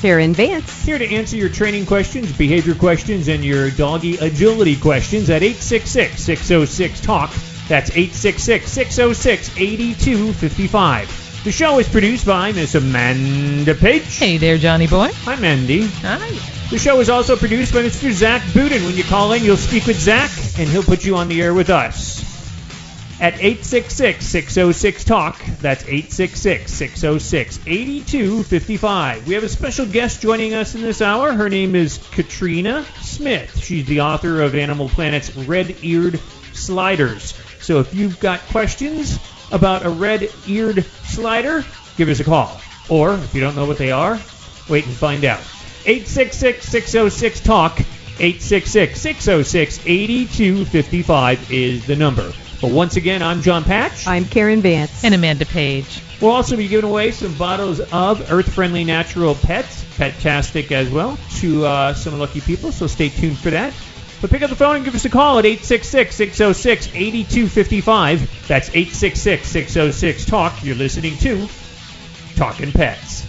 Karen Vance. here to answer your training questions, behavior questions, and your doggy agility questions at 866-606-TALK. That's 866-606-8255. The show is produced by Miss Amanda Page. Hey there, Johnny boy. Hi, Mandy. Hi. The show is also produced by Mr. Zach Budin. When you call in, you'll speak with Zach, and he'll put you on the air with us. At 866-606-TALK. That's 866-606-8255. We have a special guest joining us in this hour. Her name is Katrina Smith. She's the author of Animal Planet's Red-Eared Sliders. So if you've got questions about a red-eared slider, give us a call. Or, if you don't know what they are, wait and find out. Oh 866-606-TALK. 866-606-8255 is the number. But once again, I'm John Patch. I'm Karen Vance. And Amanda Page. We'll also be giving away some bottles of earth-friendly natural pets, Petastic as well, to uh, some lucky people, so stay tuned for that. But pick up the phone and give us a call at 866-606-8255. That's 866-606-TALK. You're listening to Talking Pets.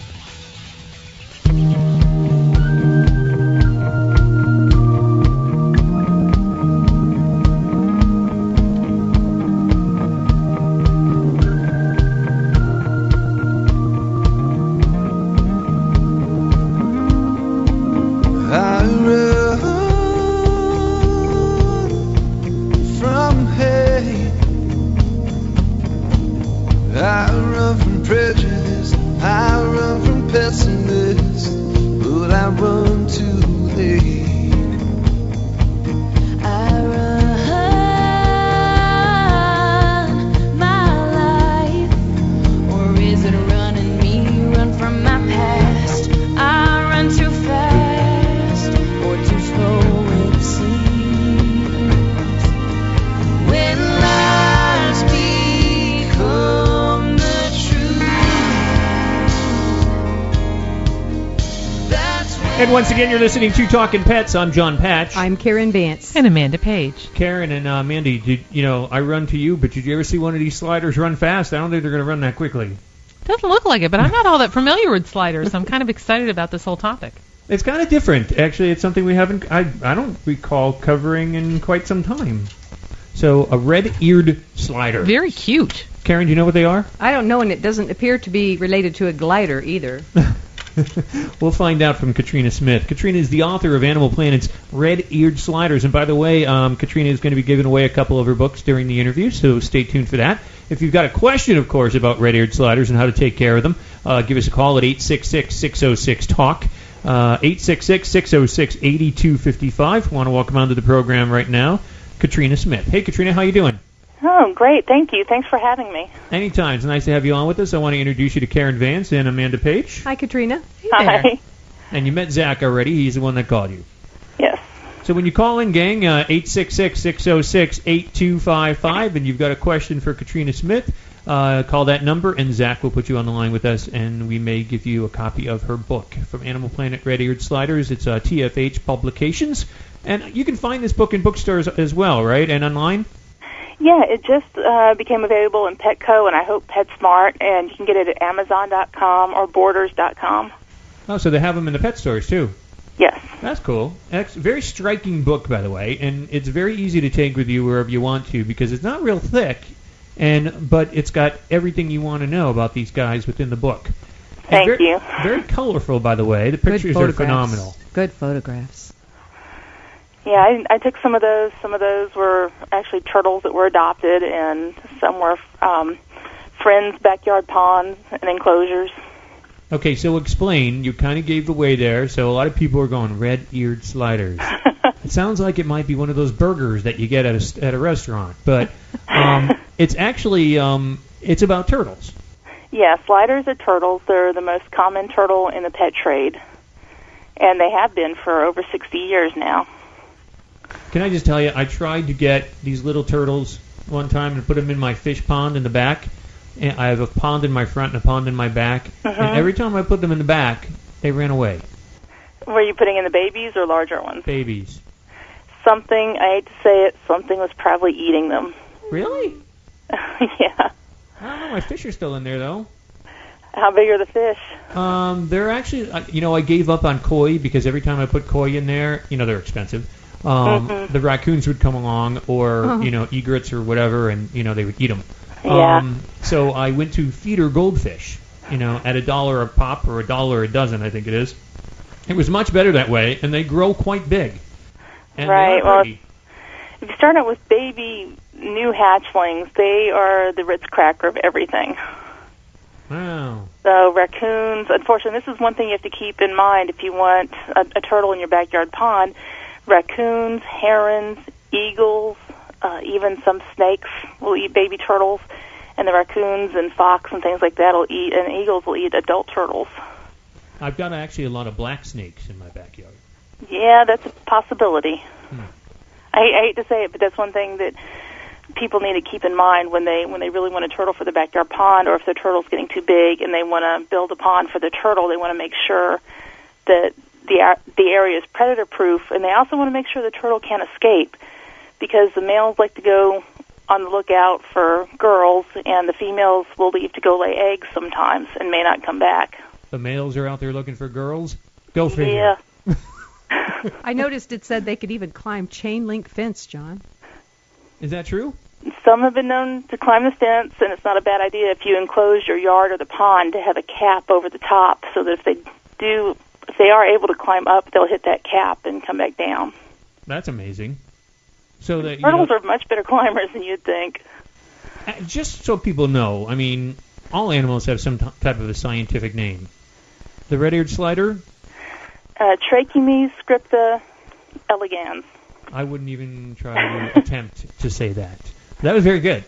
And once again, you're listening to Talking Pets. I'm John Patch. I'm Karen Vance. And Amanda Page. Karen and uh, Mandy, did you know I run to you, but did you ever see one of these sliders run fast? I don't think they're going to run that quickly. Doesn't look like it, but I'm not all that familiar with sliders. I'm kind of excited about this whole topic. It's kind of different. Actually, it's something we haven't. I I don't recall covering in quite some time. So a red-eared slider. Very cute. Karen, do you know what they are? I don't know, and it doesn't appear to be related to a glider either. we'll find out from Katrina Smith. Katrina is the author of Animal Planet's Red-Eared Sliders, and by the way, um, Katrina is going to be giving away a couple of her books during the interview, so stay tuned for that. If you've got a question, of course, about red-eared sliders and how to take care of them, uh, give us a call at 866-606-TALK. Uh, 866-606-8255. Want to welcome onto the program right now, Katrina Smith. Hey, Katrina, how are you doing? Oh, great. Thank you. Thanks for having me. Anytime. It's nice to have you on with us. I want to introduce you to Karen Vance and Amanda Page. Hi, Katrina. Hi. And you met Zach already. He's the one that called you. Yes. So when you call in, gang, uh, 866-606-8255, and you've got a question for Katrina Smith, uh, call that number, and Zach will put you on the line with us, and we may give you a copy of her book from Animal Planet Red-Eared Sliders. It's uh, TFH Publications. And you can find this book in bookstores as well, right, and online? Yeah, it just uh, became available in Petco, and I hope PetSmart, and you can get it at Amazon.com or Borders.com. Oh, so they have them in the pet stores, too. Yes. That's cool. It's a very striking book, by the way, and it's very easy to take with you wherever you want to because it's not real thick, and but it's got everything you want to know about these guys within the book. And Thank very, you. Very colorful, by the way. The pictures are phenomenal. Good photographs. Yeah, I, I took some of those. Some of those were actually turtles that were adopted, and some were um, friends' backyard ponds and enclosures. Okay, so explain. You kind of gave away there. So a lot of people are going red-eared sliders. it sounds like it might be one of those burgers that you get at a at a restaurant, but um, it's actually um, it's about turtles. Yeah, sliders are turtles. They're the most common turtle in the pet trade, and they have been for over 60 years now. Can I just tell you, I tried to get these little turtles one time and put them in my fish pond in the back. And I have a pond in my front and a pond in my back. Mhm. And every time I put them in the back, they ran away. Were you putting in the babies or larger ones? Babies. Something, I hate to say it, something was probably eating them. Really? yeah. I don't know. My fish are still in there though. How big are the fish? Um, they're actually, uh, you know, I gave up on koi because every time I put koi in there, you know, they're expensive. Um, Mhm. The raccoons would come along, or Oh. you know, egrets or whatever, and you know, they would eat them. Yeah. Um, so I went to feeder goldfish, you know, at a dollar a pop or a dollar a dozen, I think it is. It was much better that way, and they grow quite big. And Right, well, pretty. If you start out with baby new hatchlings, they are the Ritz cracker of everything. Wow. So raccoons, unfortunately, this is one thing you have to keep in mind if you want a, a turtle in your backyard pond. Raccoons, herons, eagles, uh, even some snakes will eat baby turtles, and the raccoons and fox and things like that will eat, and eagles will eat adult turtles. I've got actually a lot of black snakes in my backyard. Yeah, that's a possibility. Hmm. I, I hate to say it, but that's one thing that people need to keep in mind when they when they really want a turtle for the backyard pond, or if the turtle's getting too big and they want to build a pond for the turtle, they want to make sure that the the area is predator proof, and they also want to make sure the turtle can't escape, because the males like to go on the lookout for girls, and the females will leave to go lay eggs sometimes and may not come back. The males are out there looking for girls. Go figure. Yeah. I noticed it said they could even climb chain link fence, John. Is that true? Some have been known to climb the fence, and it's not a bad idea if you enclose your yard or the pond to have a cap over the top, so that if they do, if they are able to climb up, they'll hit that cap and come back down. That's amazing. So that you know, Turtles are much better climbers than you'd think. Uh, just so people know, I mean, all animals have some t- type of a scientific name. The red-eared slider, Uh, Trachemys scripta elegans. I wouldn't even try to attempt to say that. That was very good.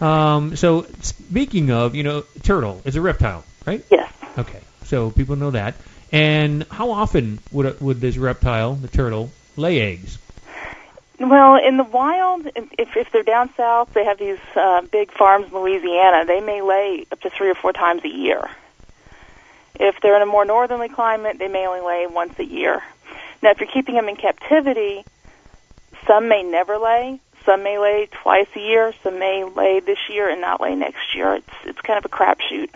Um, so speaking of, you know, turtle is a reptile, right? Yes. Okay, so people know that. And how often would would this reptile, the turtle, lay eggs? Well, in the wild, if if they're down south, they have these uh, big farms in Louisiana. They may lay up to three or four times a year. If they're in a more northerly climate, they may only lay once a year. Now, if you're keeping them in captivity, some may never lay. Some may lay twice a year. Some may lay this year and not lay next year. It's it's kind of a crapshoot.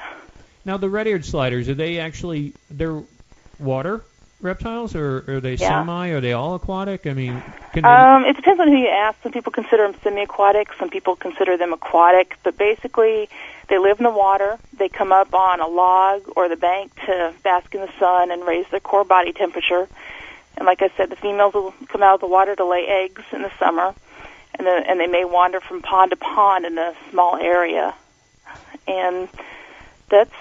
Now the red-eared sliders, are they actually they're water reptiles, or are they Yeah. semi? Are they all aquatic? I mean, can they, Um, it depends on who you ask. Some people consider them semi-aquatic. Some people consider them aquatic. But basically, they live in the water. They come up on a log or the bank to bask in the sun and raise their core body temperature. And like I said, the females will come out of the water to lay eggs in the summer, and then and they may wander from pond to pond in a small area. And that's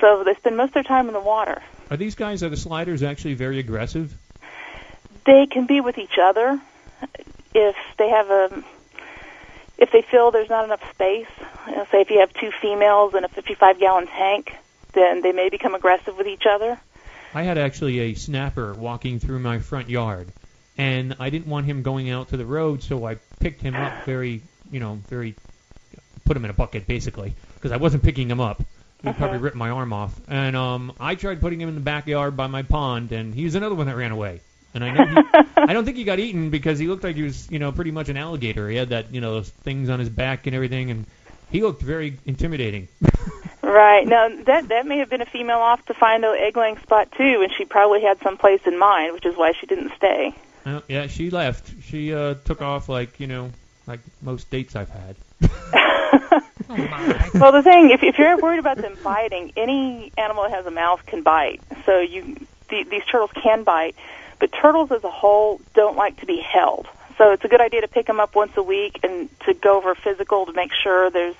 so they spend most of their time in the water. Are these guys are the sliders actually very aggressive? they can be with each other if they have a if they feel there's not enough space. You know, say if you have two females in a 55 gallon tank, then they may become aggressive with each other. I had actually a snapper walking through my front yard, and I didn't want him going out to the road, so I picked him up very, you know, very, put him in a bucket basically, because I wasn't picking him up. He would probably Mhm. rip my arm off. And um, I tried putting him in the backyard by my pond, and he was another one that ran away. And I know he, I don't think he got eaten because he looked like he was, you know, pretty much an alligator. He had that, you know, those things on his back and everything, and he looked very intimidating. Right. Now that that may have been a female off to find a egg laying spot too, and she probably had some place in mind, which is why she didn't stay. Uh, yeah, she left. She uh, took off like, you know, like most dates I've had. Oh, well, the thing, if, if you're worried about them biting, any animal that has a mouth can bite. So you, the, these turtles can bite, But turtles as a whole don't like to be held. So it's a good idea to pick them up once a week and to go over physical to make sure there's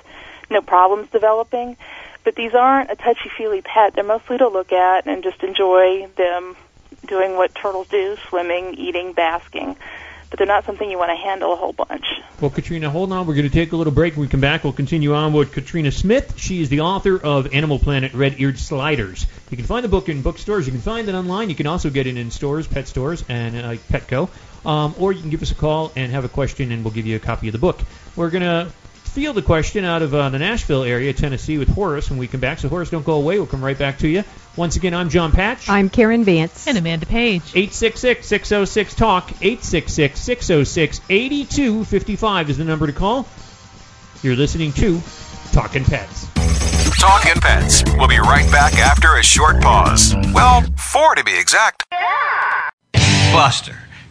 no problems developing. But these aren't a touchy-feely pet. They're mostly to look at and just enjoy them doing what turtles do, swimming, eating, basking. But they're not something you want to handle a whole bunch. Well, Katrina, hold on. We're going to take a little break. When we come back, we'll continue on with Katrina Smith. She is the author of Animal Planet Red-Eared Sliders. You can find the book in bookstores. You can find it online. You can also get it in stores, pet stores, and uh, Petco. Um, or you can give us a call and have a question, and we'll give you a copy of the book. We're going to field the question out of uh, the Nashville area, Tennessee, with Horace when we come back. So, Horace, don't go away. We'll come right back to you. Once again, I'm John Patch. I'm Karen Vance. And Amanda Page. 866 606 TALK. 866 606 8255 is the number to call. You're listening to Talking Pets. Talking Pets. We'll be right back after a short pause. Well, four to be exact. Buster,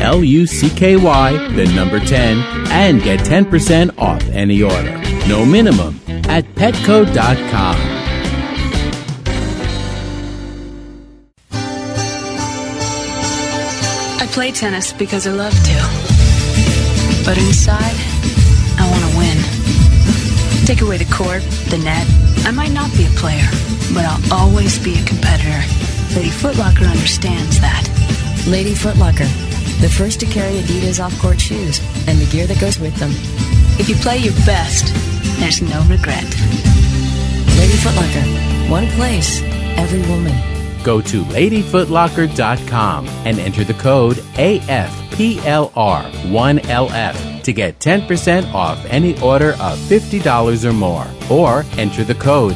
L U C K Y, the number 10, and get 10% off any order. No minimum at petco.com. I play tennis because I love to. But inside, I want to win. Take away the court, the net. I might not be a player, but I'll always be a competitor. Lady Footlocker understands that. Lady Footlocker, the first to carry Adidas off-court shoes and the gear that goes with them. If you play your best, there's no regret. Lady Footlocker, one place, every woman. Go to ladyfootlocker.com and enter the code AFPLR1LF to get 10% off any order of $50 or more. Or enter the code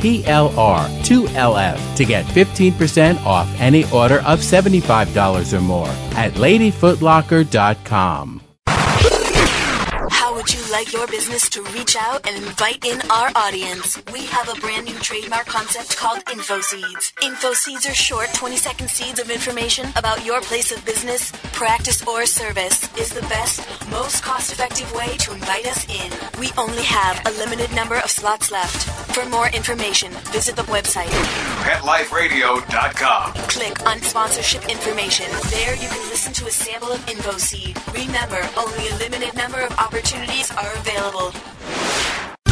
AFPLR2LF to get 15% off any order of $75 or more at ladyfootlocker.com. How would you like your business to reach out and invite in our audience? We have a brand new trademark concept called InfoSeeds. InfoSeeds are short 20 second seeds of information about your place of business, practice, or service. Is the best, most cost effective way to invite us in. We only have a limited number of slots left. For more information, visit the website PetLifeRadio.com. Click on sponsorship information. There you can listen to a sample of InfoSeed. Remember, only a limited number of opportunities are available.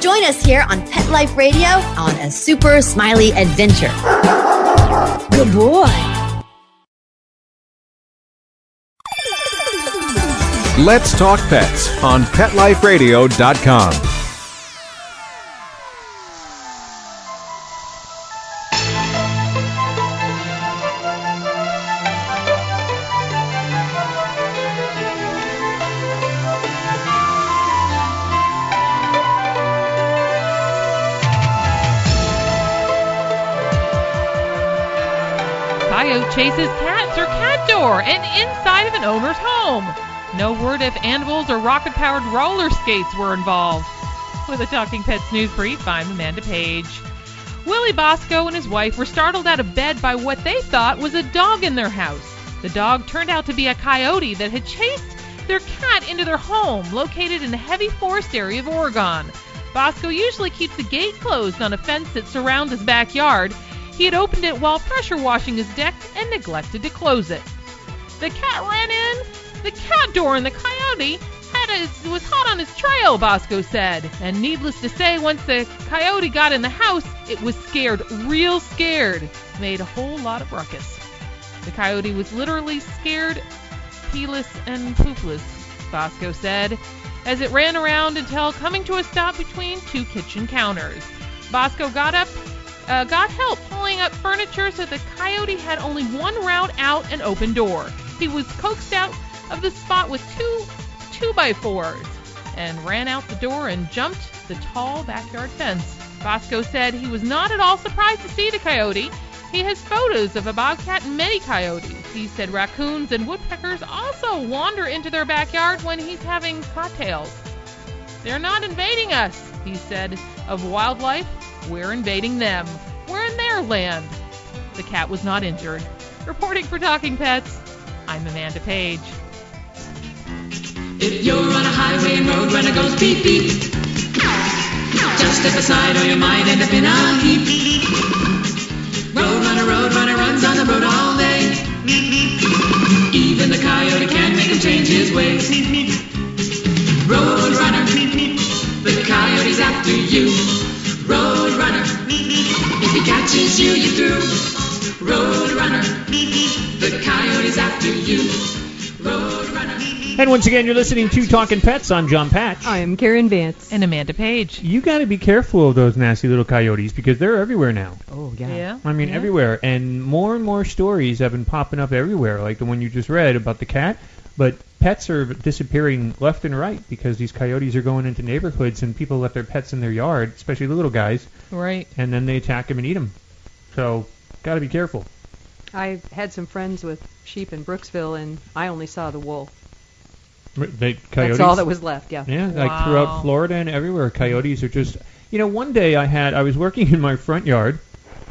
Join us here on Pet Life Radio on A Super Smiley Adventure. Good boy. Let's talk pets on PetLifeRadio.com. chases cats or cat door and inside of an owner's home. No word if animals or rocket powered roller skates were involved. With a Talking Pets news brief, I'm Amanda Page. Willie Bosco and his wife were startled out of bed by what they thought was a dog in their house. The dog turned out to be a coyote that had chased their cat into their home, located in a heavy forest area of Oregon. Bosco usually keeps the gate closed on a fence that surrounds his backyard. He had opened it while pressure washing his deck and neglected to close it. The cat ran in, the cat door, and the coyote had a, was hot on his trail, Bosco said. And needless to say, once the coyote got in the house, it was scared, real scared. Made a whole lot of ruckus. The coyote was literally scared, peeless, and poopless, Bosco said, as it ran around until coming to a stop between two kitchen counters. Bosco got up, uh, got help pulling up furniture so the coyote had only one route out and open door. He was coaxed out of the spot with two two by fours and ran out the door and jumped the tall backyard fence. Bosco said he was not at all surprised to see the coyote. He has photos of a bobcat and many coyotes. He said raccoons and woodpeckers also wander into their backyard when he's having cocktails. They're not invading us, he said. Of wildlife, we're invading them. We're in their land. The cat was not injured. Reporting for Talking Pets, I'm Amanda Page. If you're on a highway and road runner goes beep beep, just step aside or you might end up in a heap. Road runner, road runner runs on the road all day. Even the coyote can't make him change his ways. He catches you, through. Road runner, the coyote's after you. Road. And once again, you're listening to Talking Pets. I'm John Patch. I am Karen Vance. And Amanda Page. You got to be careful of those nasty little coyotes because they're everywhere now. Oh, yeah. Yeah. I mean, Yeah. everywhere. And more and more stories have been popping up everywhere, like the one you just read about the cat. But pets are disappearing left and right because these coyotes are going into neighborhoods and people let their pets in their yard, especially the little guys, Right. and then they attack them and eat them. So, got to be careful. I had some friends with sheep in Brooksville, and I only saw the wool. They, coyotes, That's all that was left. Yeah. Yeah, like throughout Florida and everywhere, coyotes are just. You know, one day I had I was working in my front yard,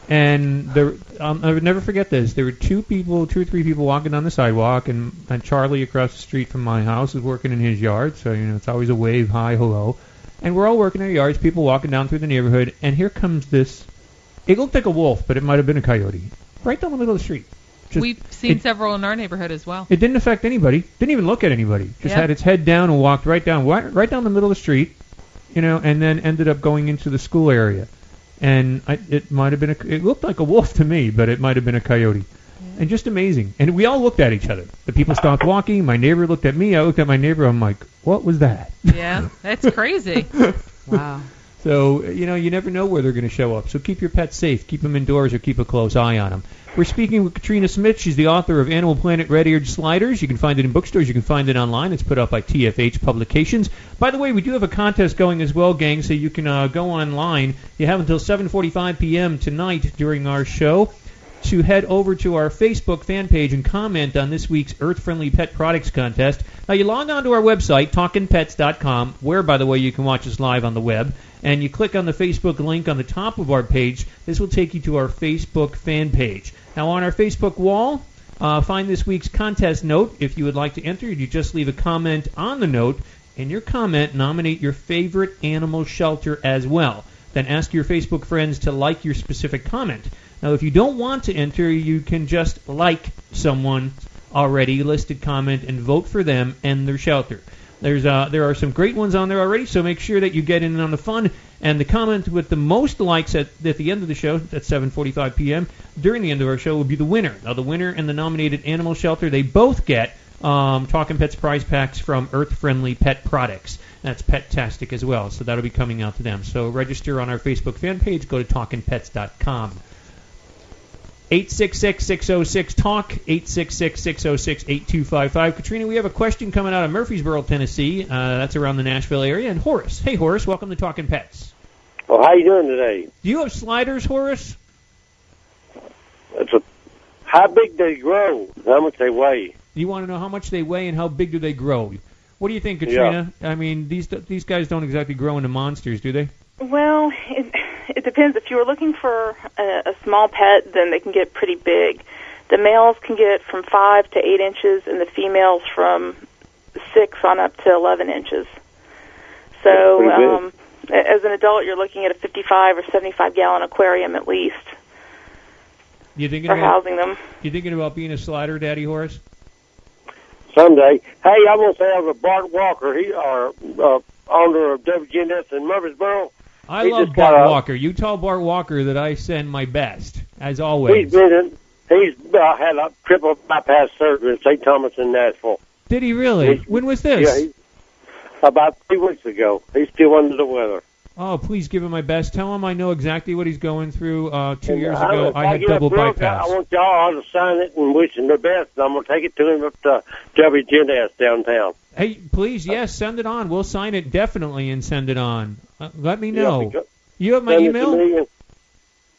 and there um, I would never forget this. There were two people, two or three people walking down the sidewalk, and, and Charlie across the street from my house was working in his yard. So you know, it's always a wave, hi, hello, and we're all working in our yards. People walking down through the neighborhood, and here comes this. It looked like a wolf, but it might have been a coyote, right down the middle of the street. Just- We've seen it- several in our neighborhood as well. it didn't affect anybody. Didn't even look at anybody. Just Yeah. had its head down and walked right down, right, right down the middle of the street, you know, and then ended up going into the school area. And I, it might have been a. It looked like a wolf to me, but it might have been a coyote. And just amazing. And we all looked at each other. The people stopped walking. My neighbor looked at me. I looked at my neighbor. I'm like, what was that? Yeah, that's crazy. Wow. So, you know, you never know where they're going to show up. So keep your pets safe. Keep them indoors or keep a close eye on them. We're speaking with Katrina Smith. She's the author of Animal Planet Red Eared Sliders. You can find it in bookstores. You can find it online. It's put out by TFH Publications. By the way, we do have a contest going as well, gang, so you can uh, go online. You have until 7.45 p.m. tonight during our show to head over to our Facebook fan page and comment on this week's Earth Friendly Pet Products Contest. Now, you log on to our website, talkinpets.com, where, by the way, you can watch us live on the web, and you click on the Facebook link on the top of our page. This will take you to our Facebook fan page. Now, on our Facebook wall, uh, find this week's contest note. If you would like to enter, you just leave a comment on the note. In your comment, nominate your favorite animal shelter as well. Then ask your Facebook friends to like your specific comment. Now, if you don't want to enter, you can just like someone already listed comment and vote for them and their shelter. There's uh, there are some great ones on there already, so make sure that you get in on the fun. And the comment with the most likes at, at the end of the show, at 7:45 p.m. during the end of our show, will be the winner. Now, the winner and the nominated animal shelter, they both get um, Talking Pets prize packs from Earth Friendly Pet Products. That's Pet-tastic as well, so that'll be coming out to them. So register on our Facebook fan page. Go to talkingpets.com. 866-606-TALK, 866-606-8255. Katrina, we have a question coming out of Murfreesboro, Tennessee. Uh, that's around the Nashville area. And Horace. Hey, Horace, welcome to Talking Pets. Well, how you doing today? Do you have sliders, Horace? It's a how big they grow, how much they weigh. You want to know how much they weigh and how big do they grow? What do you think, Katrina? I mean, these these guys don't exactly grow into monsters, do they? Well, it, it depends. If you are looking for a, a small pet, then they can get pretty big. The males can get from five to eight inches, and the females from six on up to eleven inches. So, um, as an adult, you're looking at a 55 or 75 gallon aquarium at least You thinking for about housing them. you thinking about being a slider, Daddy Horace? Someday. Hey, I want to say I was a Bart Walker. He or uh, owner of WGNS in Murfreesboro. I love Bart Walker. You tell Bart Walker that I send my best, as always. He's been in, he's uh, had a triple bypass surgery in St. Thomas in Nashville. Did he really? He- when was this? Yeah, he, about three weeks ago. He's still under the weather. Oh, please give him my best. Tell him I know exactly what he's going through. Uh, two And years I- ago, if I had double book, bypass. I want y'all to sign it and wish him the best. And I'm gonna take it to him up to WGNS downtown. Hey, please, yes, send it on. We'll sign it definitely and send it on. Uh, let me know. because- you have my email? to me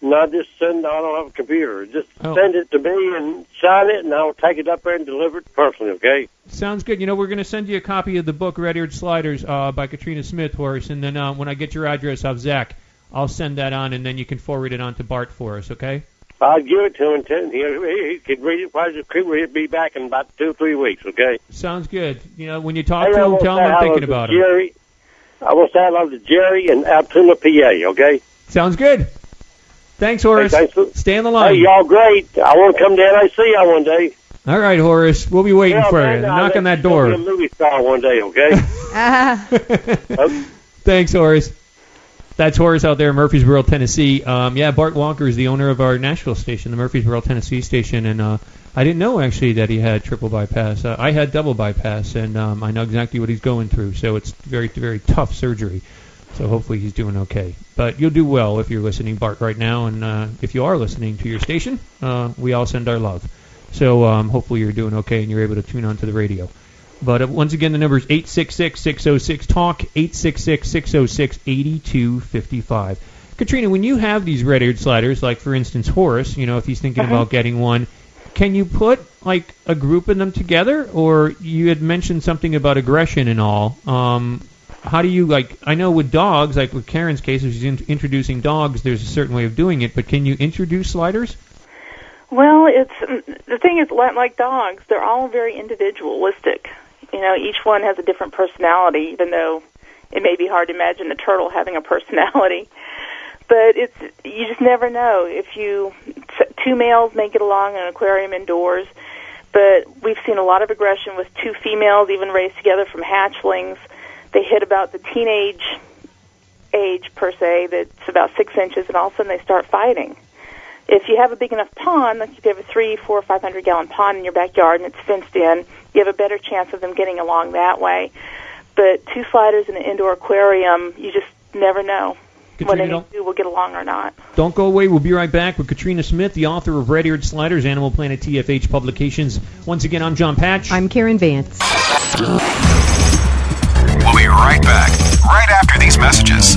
No, just send. I don't have a computer. Just Oh. send it to me and sign it, and I'll take it up there and deliver it personally. Okay. Sounds good. You know, we're going to send you a copy of the book Red Eared Sliders uh, by Katrina Smith, Horace, and then uh, when I get your address off Zach, I'll send that on, and then you can forward it on to Bart for us, okay? I'll give it to him. and tell him He, he, he could read it. Probably could read it. Be back in about two three weeks. Okay. Sounds good. You know, when you talk Hey, to him, tell him I'm hello thinking to about him. Jerry. I will to say hello to Jerry in Altoona, PA. Okay. Sounds good. Thanks, Horace. Hey, thanks. Stay on the line. Hey, y'all great. I want to come down and see y'all one day. All right, Horace. We'll be waiting Yeah, for man, you. I'll Knock on that you Be a door. movie star one day. Okay. Thanks, Horace. That's Horace out there in Murfreesboro, Tennessee. Um, yeah, Bart Walker is the owner of our Nashville station, the Murfreesboro, Tennessee station, and uh, I didn't know actually that he had triple bypass. Uh, I had double bypass, and um, I know exactly what he's going through. So it's very, very tough surgery. So hopefully he's doing okay. But you'll do well if you're listening, Bart, right now, and uh, if you are listening to your station, uh, we all send our love. So um, hopefully you're doing okay and you're able to tune onto the radio. But uh, once again, the number is 866-606-TALK, 866-606-8255. Katrina, when you have these red-eared sliders, like for instance Horace, you know, if he's thinking Uh-huh. about getting one, can you put like a group of them together, or you had mentioned something about aggression and all? Um, how do you like? I know with dogs, like with Karen's case, if she's in- introducing dogs, there's a certain way of doing it. But can you introduce sliders? Well, it's the thing is like dogs, they're all very individualistic. You know, each one has a different personality, even though it may be hard to imagine a turtle having a personality. But it's you just never know if you two males may get along in an aquarium indoors, but we've seen a lot of aggression with two females even raised together from hatchlings. They hit about the teenage age per se that's about six inches, and all of a sudden they start fighting. If you have a big enough pond, like if you have a three, four, five hundred gallon pond in your backyard and it's fenced in, you have a better chance of them getting along that way. But two sliders in an indoor aquarium, you just never know Katrina, whether don't- any two will get along or not. Don't go away. We'll be right back with Katrina Smith, the author of Red Eared Sliders, Animal Planet TFH Publications. Once again, I'm John Patch. I'm Karen Vance. We'll be right back, right after these messages.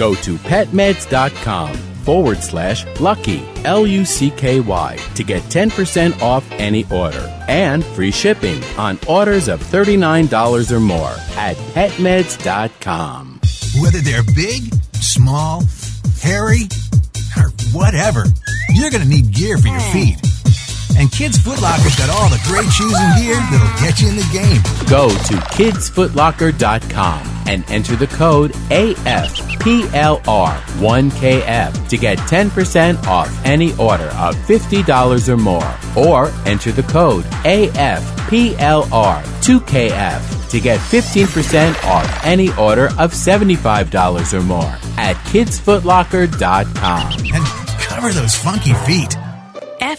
Go to petmeds.com forward slash lucky, L U C K Y, to get 10% off any order and free shipping on orders of $39 or more at petmeds.com. Whether they're big, small, hairy, or whatever, you're going to need gear for your feet. And Kids Foot Locker's got all the great shoes and gear that'll get you in the game. Go to kidsfootlocker.com and enter the code AFPLR1KF to get 10% off any order of $50 or more. Or enter the code AFPLR2KF to get 15% off any order of $75 or more at kidsfootlocker.com. And cover those funky feet.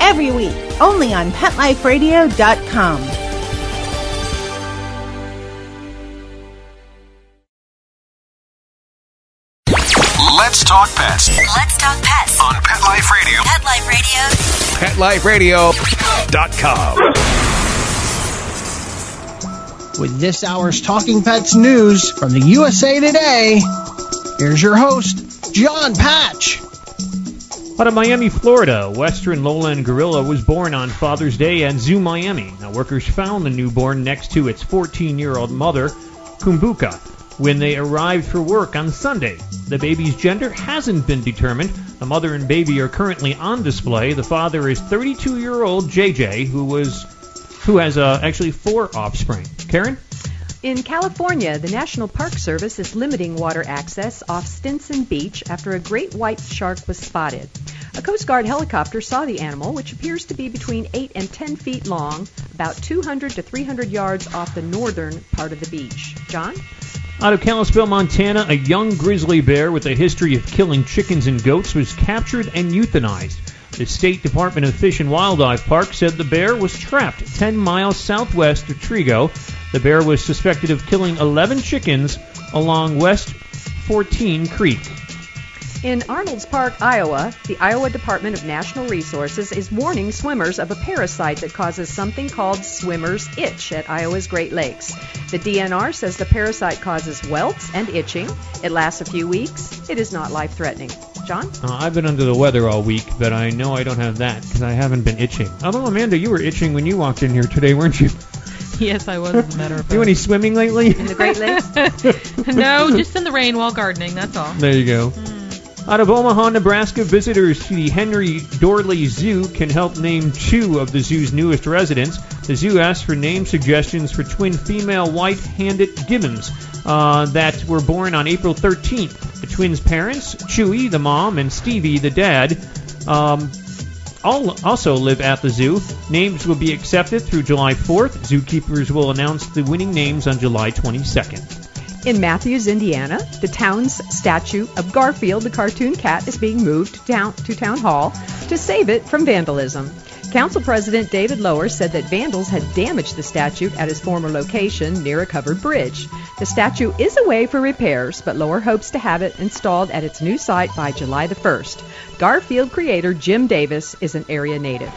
every week, only on PetLifeRadio.com. Let's talk pets Let's talk pets on Pet Life Radio. Pet Life Radio. PetLifeRadio.com. With this hour's Talking Pets news from the USA Today, here's your host, John Patch. Out of Miami, Florida, Western lowland gorilla was born on Father's Day at Zoo Miami. Now, workers found the newborn next to its 14-year-old mother, Kumbuka, when they arrived for work on Sunday. The baby's gender hasn't been determined. The mother and baby are currently on display. The father is 32-year-old JJ, who was who has uh, actually four offspring. Karen? In California, the National Park Service is limiting water access off Stinson Beach after a great white shark was spotted. A Coast Guard helicopter saw the animal, which appears to be between 8 and 10 feet long, about 200 to 300 yards off the northern part of the beach. John? Out of Kalispell, Montana, a young grizzly bear with a history of killing chickens and goats was captured and euthanized. The State Department of Fish and Wildlife Park said the bear was trapped 10 miles southwest of Trego. The bear was suspected of killing 11 chickens along West Fortine Creek. In Arnold's Park, Iowa, the Iowa Department of National Resources is warning swimmers of a parasite that causes something called swimmer's itch at Iowa's Great Lakes. The DNR says the parasite causes welts and itching. It lasts a few weeks. It is not life threatening. John? Uh, I've been under the weather all week, but I know I don't have that because I haven't been itching. Although, Amanda, you were itching when you walked in here today, weren't you? Yes, I was, as a matter of fact. Do any swimming lately? In the Great Lakes? no, just in the rain while gardening, that's all. There you go. Out of Omaha, Nebraska, visitors to the Henry Doorly Zoo can help name two of the zoo's newest residents. The zoo asked for name suggestions for twin female white-handed gibbons uh, that were born on April 13th. The twins' parents, Chewy, the mom, and Stevie, the dad, um, all also live at the zoo. Names will be accepted through July 4th. Zookeepers will announce the winning names on July 22nd. In Matthews, Indiana, the town's statue of Garfield, the cartoon cat, is being moved to town, to town hall to save it from vandalism. Council President David Lower said that vandals had damaged the statue at his former location near a covered bridge. The statue is away for repairs, but Lower hopes to have it installed at its new site by July the 1st. Garfield creator Jim Davis is an area native.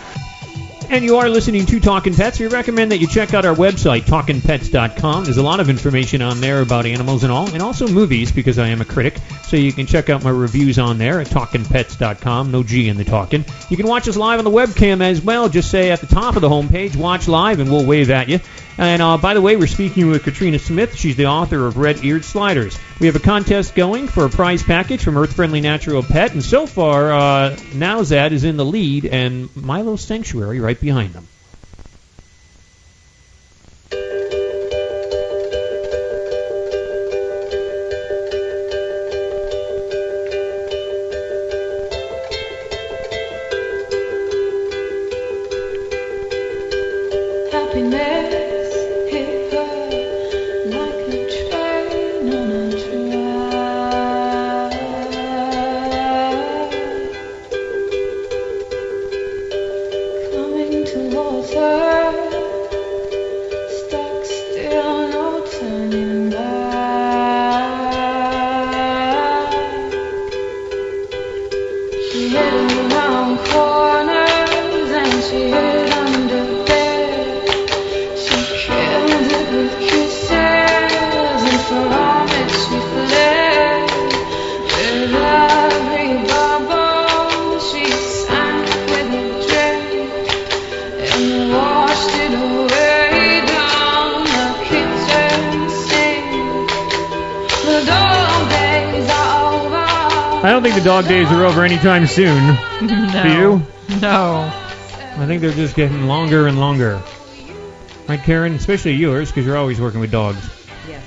And you are listening to Talking Pets. We recommend that you check out our website, talkingpets.com. There's a lot of information on there about animals and all, and also movies because I am a critic. So you can check out my reviews on there at talkingpets.com. No G in the talking. You can watch us live on the webcam as well. Just say at the top of the homepage, watch live, and we'll wave at you. And uh, by the way, we're speaking with Katrina Smith. She's the author of Red Eared Sliders. We have a contest going for a prize package from Earth Friendly Natural Pet, and so far, uh, Nowzad is in the lead, and Milo Sanctuary right behind them. Dog days are over anytime soon. No. Do you? No. I think they're just getting longer and longer. Right, Karen? Especially yours, because you're always working with dogs. Yes.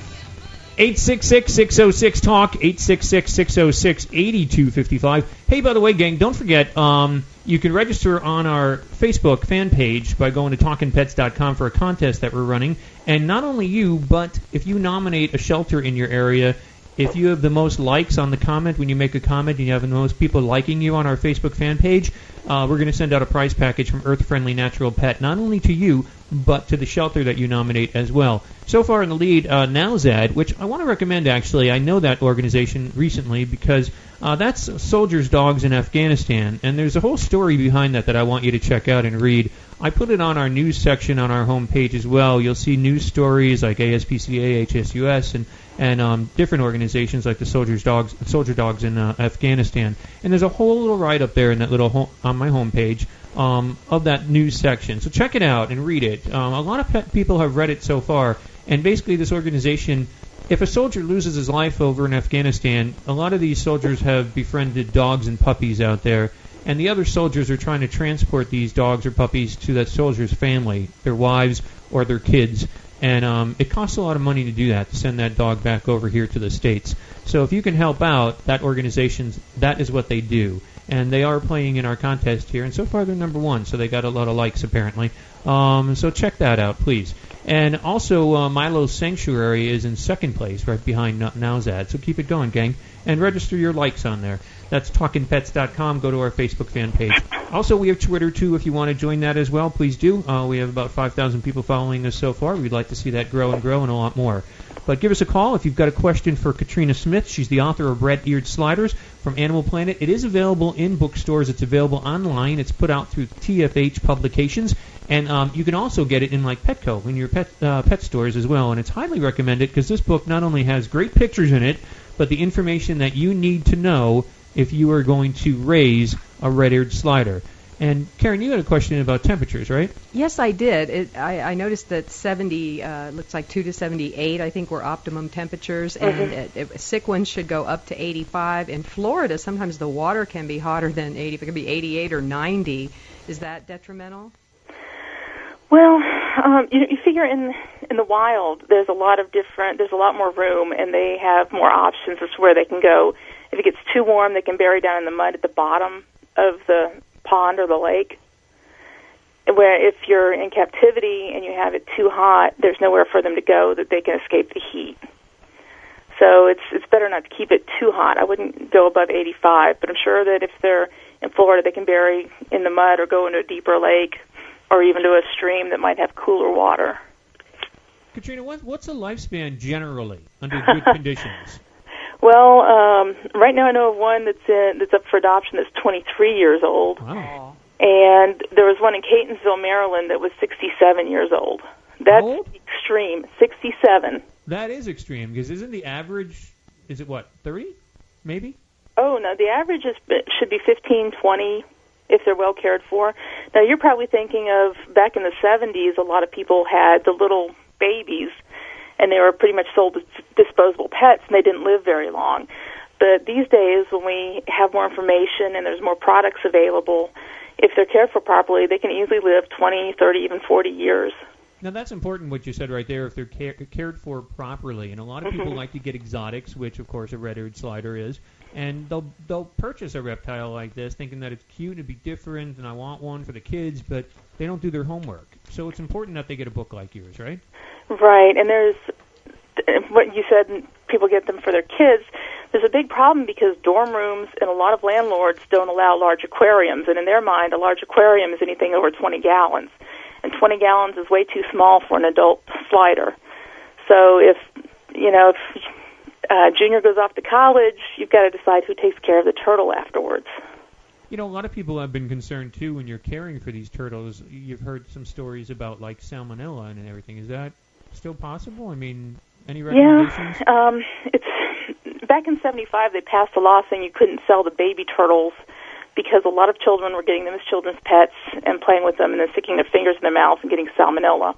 866-606-TALK, 866-606-8255. Hey, by the way, gang, don't forget, um, you can register on our Facebook fan page by going to talkingpets.com for a contest that we're running. And not only you, but if you nominate a shelter in your area, if you have the most likes on the comment when you make a comment and you have the most people liking you on our Facebook fan page, uh, we're going to send out a prize package from Earth Friendly Natural Pet, not only to you, but to the shelter that you nominate as well. So far in the lead, uh, Nowzad, which I want to recommend actually. I know that organization recently because uh, that's soldiers' dogs in Afghanistan, and there's a whole story behind that that I want you to check out and read. I put it on our news section on our homepage as well. You'll see news stories like ASPCA, HSUS, and and um, different organizations like the Soldiers Dogs, Soldier Dogs in uh, Afghanistan. And there's a whole little write up there in that little home, on my homepage um, of that news section. So check it out and read it. Um, a lot of pe- people have read it so far, and basically this organization. If a soldier loses his life over in Afghanistan, a lot of these soldiers have befriended dogs and puppies out there, and the other soldiers are trying to transport these dogs or puppies to that soldier's family, their wives or their kids. And um, it costs a lot of money to do that, to send that dog back over here to the States. So if you can help out, that organization's, that is what they do. And they are playing in our contest here, and so far they're number one, so they got a lot of likes apparently. Um, so check that out, please. And also, uh, Milo's Sanctuary is in second place, right behind Nowzad. So keep it going, gang, and register your likes on there. That's talkingpets.com. Go to our Facebook fan page. Also, we have Twitter too. If you want to join that as well, please do. Uh, we have about 5,000 people following us so far. We'd like to see that grow and grow and a lot more. But give us a call if you've got a question for Katrina Smith. She's the author of Red Eared Sliders from Animal Planet. It is available in bookstores. It's available online. It's put out through TFH Publications, and um, you can also get it in like Petco in your pet uh, pet stores as well. And it's highly recommended because this book not only has great pictures in it, but the information that you need to know if you are going to raise a red-eared slider. And Karen, you had a question about temperatures, right? Yes, I did. It, I, I noticed that 70 uh, looks like 2 to 78. I think were optimum temperatures, and Mhm. it, it, sick ones should go up to 85. In Florida, sometimes the water can be hotter than 80. It can be 88 or 90. Is that detrimental? Well, um, you, you figure in in the wild, there's a lot of different. There's a lot more room, and they have more options as to where they can go. If it gets too warm, they can bury down in the mud at the bottom of the pond or the lake. Where if you're in captivity and you have it too hot, there's nowhere for them to go that they can escape the heat. So it's it's better not to keep it too hot. I wouldn't go above 85, but I'm sure that if they're in Florida, they can bury in the mud or go into a deeper lake or even to a stream that might have cooler water. Katrina, what, what's a lifespan generally under good conditions? Well, um, right now I know of one that's in, that's up for adoption that's 23 years old, Wow. and there was one in Catonsville, Maryland that was 67 years old. That's extreme. 67. That is extreme because isn't the average? Is it what 30? Maybe. Oh no, the average is should be 15, 20 if they're well cared for. Now you're probably thinking of back in the 70s. A lot of people had the little babies, and they were pretty much sold as disposable pets, and they didn't live very long. But these days, when we have more information and there's more products available, if they're cared for properly, they can easily live 20, 30, even 40 years. Now that's important what you said right there. If they're care- cared for properly, and a lot of people Mhm. like to get exotics, which of course a red-eared slider is, and they'll they'll purchase a reptile like this, thinking that it's cute, and it'd be different, and I want one for the kids, but they don't do their homework. So it's important that they get a book like yours, right? Right, and there's what you said. People get them for their kids. There's a big problem because dorm rooms and a lot of landlords don't allow large aquariums, and in their mind, a large aquarium is anything over 20 gallons, and 20 gallons is way too small for an adult slider. So if you know if uh, Junior goes off to college, you've got to decide who takes care of the turtle afterwards. You know, a lot of people have been concerned too when you're caring for these turtles. You've heard some stories about like salmonella and everything. Is that still possible? I mean, any recommendations? Yeah, um, it's back in '75 they passed a law saying you couldn't sell the baby turtles because a lot of children were getting them as children's pets and playing with them and then sticking their fingers in their mouths and getting salmonella.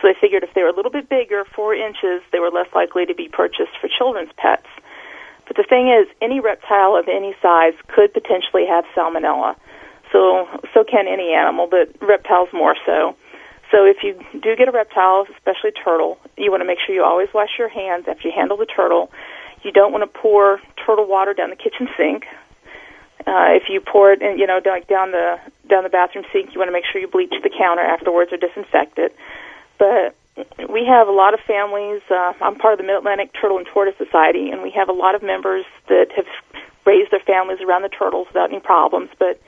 So they figured if they were a little bit bigger, four inches, they were less likely to be purchased for children's pets. But the thing is, any reptile of any size could potentially have salmonella. So so can any animal, but reptiles more so. So if you do get a reptile, especially turtle, you want to make sure you always wash your hands after you handle the turtle. You don't want to pour turtle water down the kitchen sink. Uh, if you pour it, in, you know, like down the down the bathroom sink, you want to make sure you bleach the counter afterwards or disinfect it. But we have a lot of families. Uh, I'm part of the Mid Atlantic Turtle and Tortoise Society, and we have a lot of members that have raised their families around the turtles without any problems. But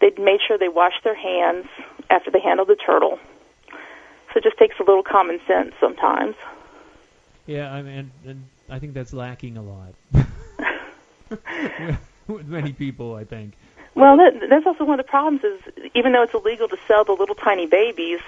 they made sure they washed their hands after they handled the turtle. So it just takes a little common sense sometimes. Yeah, I mean, and I think that's lacking a lot with many people. I think. Well, that, that's also one of the problems is even though it's illegal to sell the little tiny babies,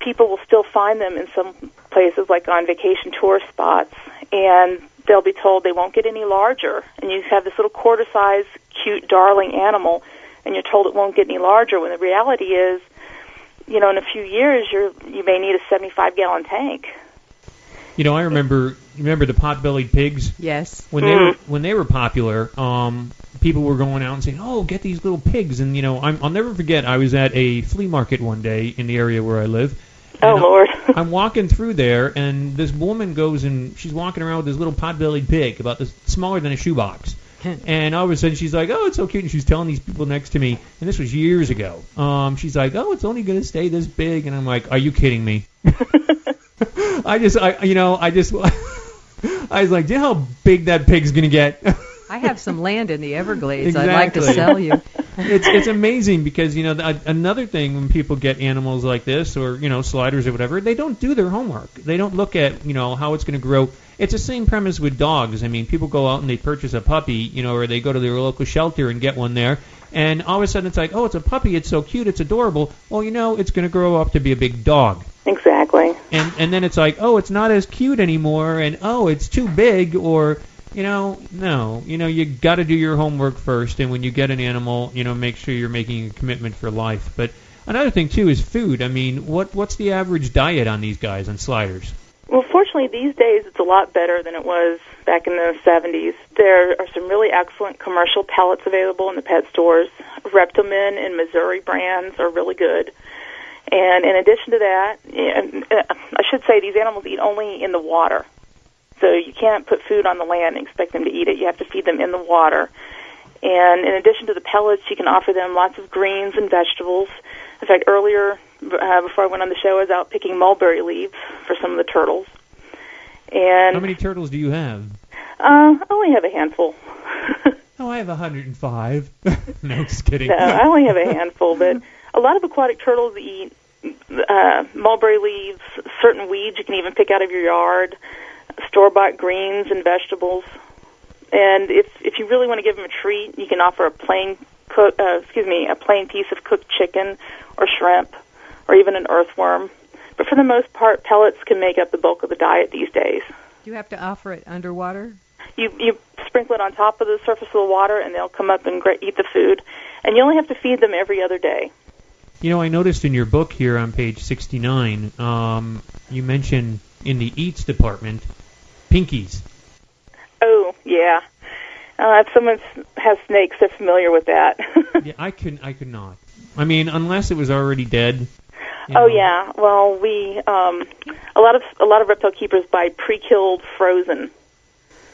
people will still find them in some places like on vacation tourist spots and they'll be told they won't get any larger and you have this little quarter size cute darling animal and you're told it won't get any larger when the reality is you know in a few years you're you may need a 75 gallon tank You know, I remember remember the pot-bellied pigs. Yes. When they were when they were popular, um, people were going out and saying, "Oh, get these little pigs." And you know, I'm, I'll never forget. I was at a flea market one day in the area where I live. Oh, and Lord. I'm walking through there, and this woman goes and she's walking around with this little pot-bellied pig, about this smaller than a shoebox. And all of a sudden, she's like, "Oh, it's so cute," and she's telling these people next to me, and this was years ago. Um, she's like, "Oh, it's only going to stay this big," and I'm like, "Are you kidding me?" I just, I, you know, I just, I was like, "Do you know how big that pig's going to get?" I have some land in the Everglades. I'd like to sell you. it's it's amazing because you know th- another thing when people get animals like this or you know sliders or whatever they don't do their homework they don't look at you know how it's going to grow it's the same premise with dogs. I mean people go out and they purchase a puppy you know or they go to their local shelter and get one there. And all of a sudden it's like oh it's a puppy. It's so cute. It's adorable. Well you know it's going to grow up to be a big dog. Exactly. And and then it's like oh it's not as cute anymore. And oh it's too big. Or you know no. You know you got to do your homework first. And when you get an animal you know make sure you're making a commitment for life. But another thing too is food. I mean what what's the average diet on these guys on sliders Well, fortunately, these days it's a lot better than it was back in the 70s. There are some really excellent commercial pellets available in the pet stores. ReptoMin and Mazuri brands are really good. And in addition to that, uh, I should say these animals eat only in the water. So you can't put food on the land and expect them to eat it. You have to feed them in the water. And in addition to the pellets, you can offer them lots of greens and vegetables. In fact, earlier, uh, before I went on the show, I was out picking mulberry leaves for some of the turtles. And how many turtles do you have uh, I only have a handful. oh i have 105 no just kidding No, I only have a handful, but a lot of aquatic turtles eat uh, mulberry leaves, certain weeds you can even pick out of your yard, store-bought greens and vegetables. And if if you really want to give them a treat, you can offer a plain cook, uh, excuse me, a plain piece of cooked chicken or shrimp, or even an earthworm. But for the most part, pellets can make up the bulk of the diet these days. Do you have to offer it underwater? You you sprinkle it on top of the surface of the water, and they'll come up and gra- eat the food. And you only have to feed them every other day. You know, I noticed in your book here on page 69, um, you mention in the eats department pinkies. Oh yeah. Uh, if someone has snakes, they're familiar with that. yeah, I could I could not. I mean, unless it was already dead. Oh yeah. Well, we um, a lot of a lot of reptile keepers buy pre-killed frozen.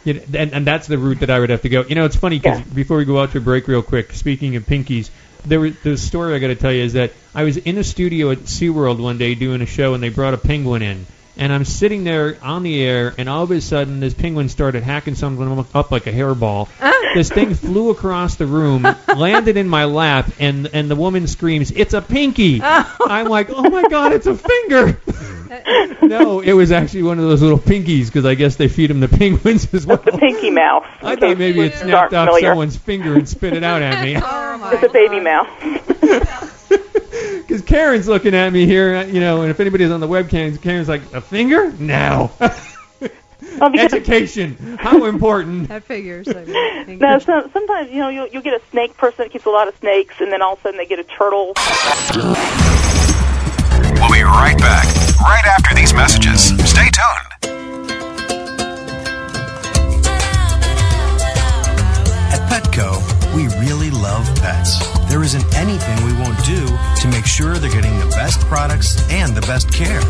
Yeah, and, and that's the route that I would have to go. You know, it's funny because before we go out to a break, real quick. Speaking of pinkies, there was the story I got to tell you is that I was in a studio at SeaWorld one day doing a show, and they brought a penguin in. And I'm sitting there on the air, and all of a sudden, this penguin started hacking something up like a hairball. Ah. this thing flew across the room, landed in my lap, and and the woman screams, "It's a pinky!" Oh. I'm like, "Oh my god, it's a finger!" no, it was actually one of those little pinkies because I guess they feed them the penguins as well. The pinky mouse. I thought maybe it snapped off familiar. someone's finger and spit it out at me. it's a baby mouse. Because Karen's looking at me here, you know, and if anybody's on the webcam, Karen's like, a finger? No. Oh, Education. How important. That figures. I think. No, so, sometimes you know you'll, you'll get a snake person that keeps a lot of snakes, and then all of a sudden they get a turtle. We'll be right back, right after these messages. Stay tuned. There isn't anything we won't do to make sure they're getting the best products and the best care.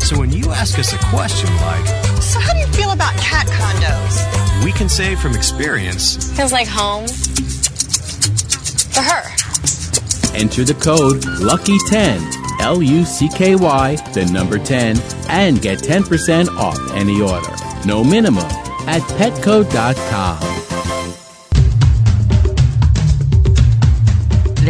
So when you ask us a question like, So, how do you feel about cat condos? we can say from experience, Feels like home. For her. Enter the code LUCKY10, L U C K Y, the number 10, and get 10% off any order. No minimum at petco.com.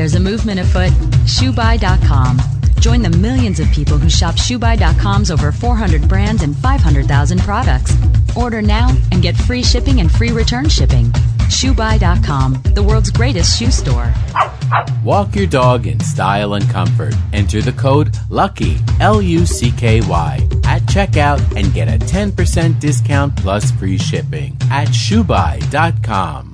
There's a movement afoot. ShoeBuy.com. Join the millions of people who shop ShoeBuy.com's over 400 brands and 500,000 products. Order now and get free shipping and free return shipping. ShoeBuy.com, the world's greatest shoe store. Walk your dog in style and comfort. Enter the code LUCKY, L U C K Y, at checkout and get a 10% discount plus free shipping at shoebuy.com.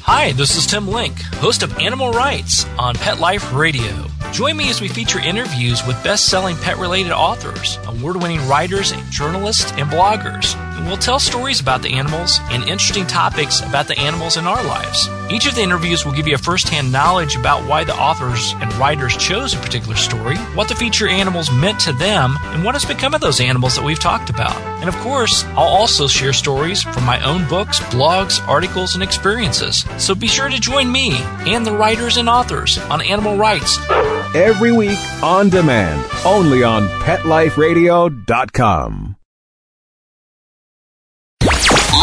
Hi, this is Tim Link, host of Animal Writes on Pet Life Radio. Join me as we feature interviews with best selling pet related authors, award winning writers, journalists, and bloggers. We'll tell stories about the animals and interesting topics about the animals in our lives. Each of the interviews will give you a first hand knowledge about why the authors and writers chose a particular story, what the feature animals meant to them, and what has become of those animals that we've talked about. And of course, I'll also share stories from my own books, blogs, articles, and experiences. So be sure to join me and the writers and authors on Animal Writes. Every week on demand, only on PetLifeRadio.com.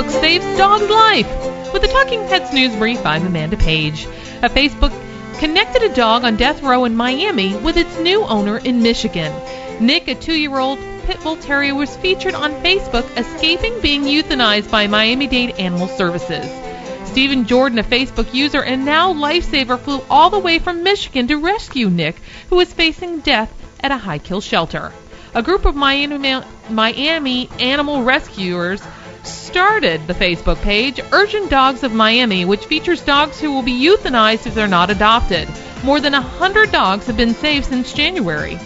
Facebook saves dog's life. With the Talking Pets News Brief, I'm Amanda Page. A Facebook connected a dog on death row in Miami with its new owner in Michigan. Nick, a two year old pit bull terrier, was featured on Facebook escaping being euthanized by Miami Dade Animal Services. Stephen Jordan, a Facebook user and now lifesaver, flew all the way from Michigan to rescue Nick, who was facing death at a high kill shelter. A group of Miami, Miami animal rescuers started the Facebook page Urgent Dogs of Miami, which features dogs who will be euthanized if they're not adopted. More than hundred dogs have been saved since January.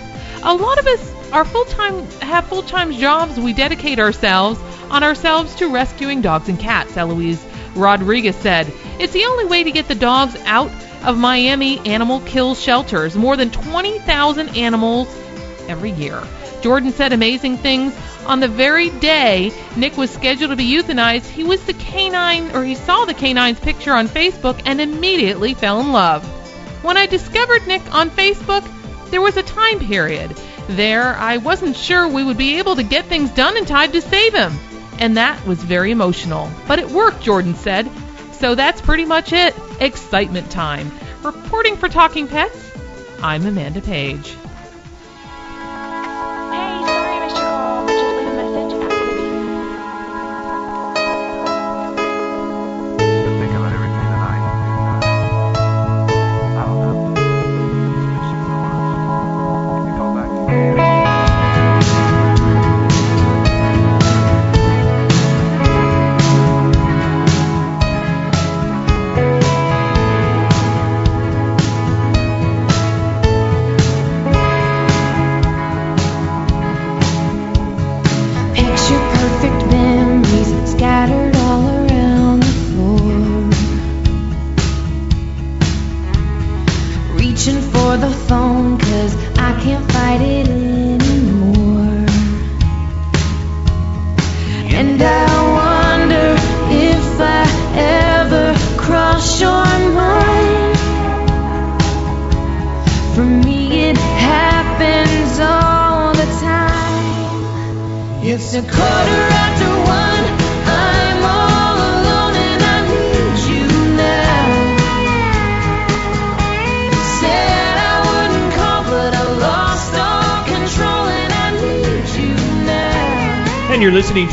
A lot of us are full-time have full-time jobs. We dedicate ourselves on ourselves to rescuing dogs and cats. Eloise Rodriguez said, "It's the only way to get the dogs out of Miami animal kill shelters. More than 20,000 animals every year." Jordan said amazing things on the very day Nick was scheduled to be euthanized, he was the canine, or he saw the canine's picture on Facebook and immediately fell in love. When I discovered Nick on Facebook, there was a time period. There, I wasn't sure we would be able to get things done in time to save him. And that was very emotional. But it worked, Jordan said. So that's pretty much it. Excitement time. Reporting for Talking Pets, I'm Amanda Page.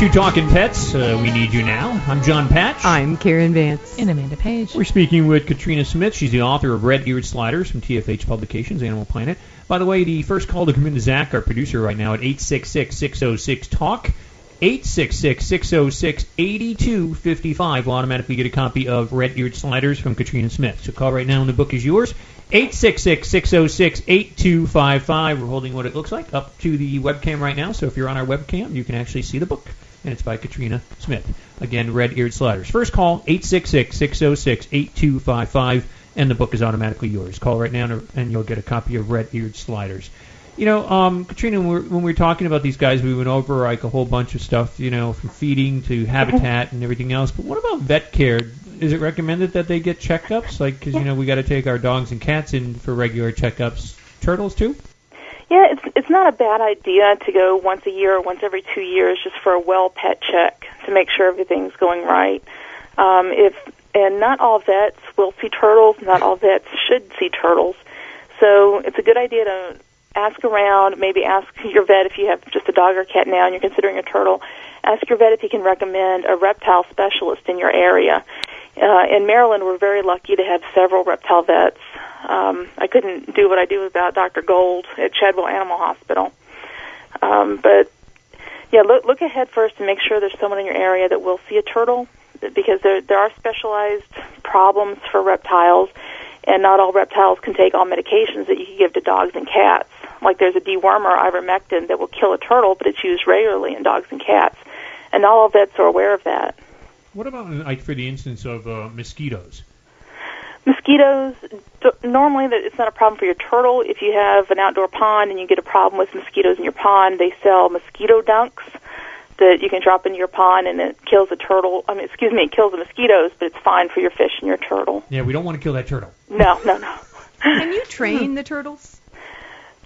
To Talking Pets. Uh, we need you now. I'm John Patch. I'm Karen Vance. And Amanda Page. We're speaking with Katrina Smith. She's the author of Red Eared Sliders from TFH Publications, Animal Planet. By the way, the first call to come in to Zach, our producer, right now at 866-606-TALK. 866-606-8255 will automatically get a copy of Red Eared Sliders from Katrina Smith. So call right now and the book is yours. 866-606-8255. We're holding what it looks like up to the webcam right now, so if you're on our webcam, you can actually see the book. And it's by Katrina Smith. Again, Red Eared Sliders. First call, 866-606-8255, and the book is automatically yours. Call right now and- you'll get a copy of Red Eared Sliders. You know, um, Katrina, when, we're, when we were talking about these guys, we went over like a whole bunch of stuff, you know, from feeding to habitat and everything else. But what about vet care? Is it recommended that they get checkups? Like, because, you know, we got to take our dogs and cats in for regular checkups. Turtles, too? Yeah, it's not a bad idea to go once a year or once every two years just for a well pet check to make sure everything's going right. Um, if and not all vets will see turtles, not all vets should see turtles. So it's a good idea to ask around, maybe ask your vet if you have just a dog or cat now and you're considering a turtle. Ask your vet if he can recommend a reptile specialist in your area. Uh, in Maryland, we're very lucky to have several reptile vets. Um, I couldn't do what I do without Dr. Gold at Chadwell Animal Hospital. Um, but yeah, look, look ahead first and make sure there's someone in your area that will see a turtle because there there are specialized problems for reptiles, and not all reptiles can take all medications that you can give to dogs and cats. Like there's a dewormer, ivermectin, that will kill a turtle, but it's used regularly in dogs and cats, and not all vets are aware of that. What about, like, for the instance of uh, mosquitoes? Mosquitoes, d- normally that it's not a problem for your turtle. If you have an outdoor pond and you get a problem with mosquitoes in your pond, they sell mosquito dunks that you can drop into your pond and it kills the turtle. I mean, excuse me, it kills the mosquitoes, but it's fine for your fish and your turtle. Yeah, we don't want to kill that turtle. No, no, no. Can you train the turtles?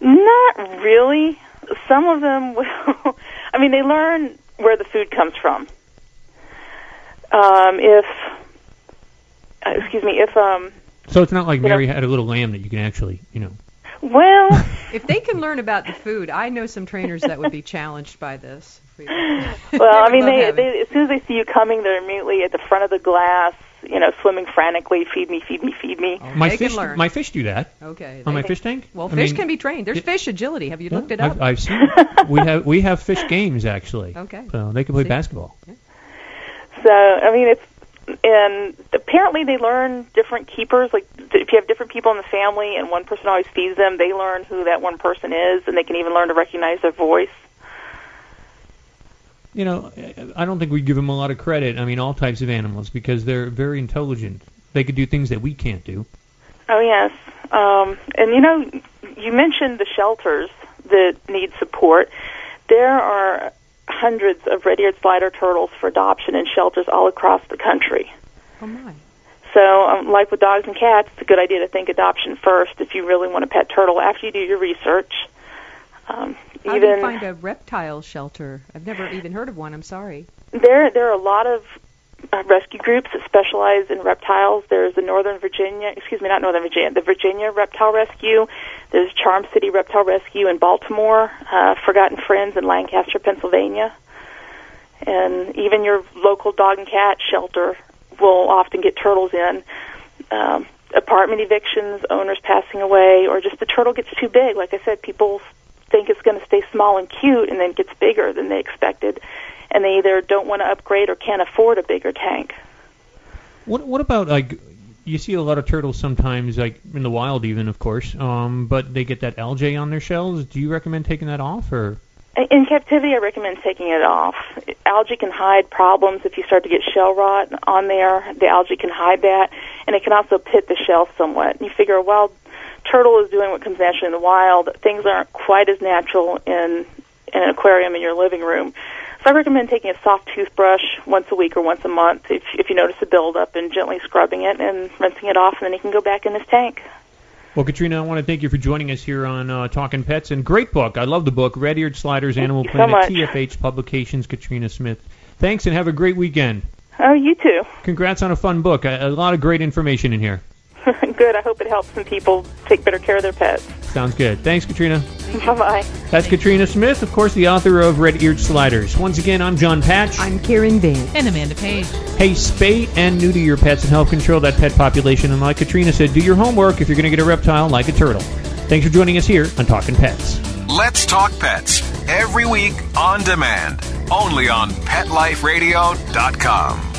Not really. Some of them will. I mean, they learn where the food comes from. Um, if, uh, excuse me, if um, So it's not like You know- Mary had a little lamb that you can actually, you know. well, If they can learn about the food, I know some trainers that would be challenged by this. well, I mean, they, they as soon as they see you coming, they're immediately at the front of the glass, you know, swimming frantically, feed me, feed me, feed me. my fish, learn. my fish do that. Okay. On my they- fish tank. Well, I fish mean, can be trained. There's fish agility. Have you looked it up? I've, I've seen. we have we have fish games actually. Okay. So they can play See? basketball. So, I mean, it's and apparently they learn different keepers. Like if you have different people in the family and one person always feeds them, they learn who that one person is, and they can even learn to recognize their voice. You know, I don't think we give them a lot of credit. I mean, all types of animals because they're very intelligent. They could do things that we can't do. Oh yes, um, and you know, you mentioned the shelters that need support. There are hundreds of red-eared slider turtles for adoption in shelters all across the country. Oh my. So, um, like with dogs and cats, it's a good idea to think adoption first if you really want a pet turtle. After you do your research, um, How do even you find a reptile shelter? I've never even heard of one. I'm sorry. there there are a lot of rescue groups that specialize in reptiles. There's the Northern Virginia, excuse me, not Northern Virginia, the Virginia Reptile Rescue. There's Charm City Reptile Rescue in Baltimore, uh, Forgotten Friends in Lancaster, Pennsylvania, and even your local dog and cat shelter will often get turtles in. Um, apartment evictions, owners passing away, or just the turtle gets too big. Like I said, people think it's going to stay small and cute, and then gets bigger than they expected, and they either don't want to upgrade or can't afford a bigger tank. What what about like you see a lot of turtles sometimes like in the wild even of course, um, but they get that algae on their shells. Do you recommend taking that off or? In captivity, I recommend taking it off. Algae can hide problems if you start to get shell rot on there. The algae can hide that, and it can also pit the shell somewhat. You figure a wild turtle is doing what comes naturally in the wild. Things aren't quite as natural in in an aquarium in your living room. So I recommend taking a soft toothbrush once a week or once a month if if you notice a buildup and gently scrubbing it and rinsing it off, and then he can go back in his tank. Well, Katrina, I want to thank you for joining us here on uh, Talking Pets. And great book. I love the book, Red Eared Sliders, Animal so Planet, much. TFH Publications, Katrina Smith. Thanks, and have a great weekend. Oh, you too. Congrats on a fun book. A, a lot of great information in here. Good. I hope it helps some people take better care of their pets. Sounds good. Thanks, Katrina. Bye bye. That's Katrina Smith, of course, the author of Red Eared Sliders. Once again, I'm John Patch. I'm Karen Van. And Amanda Page. Hey, spay and neuter your pets and help control that pet population. And like Katrina said, do your homework if you're going to get a reptile like a turtle. Thanks for joining us here on Talking Pets. Let's talk pets every week on demand, only on PetLifeRadio.com.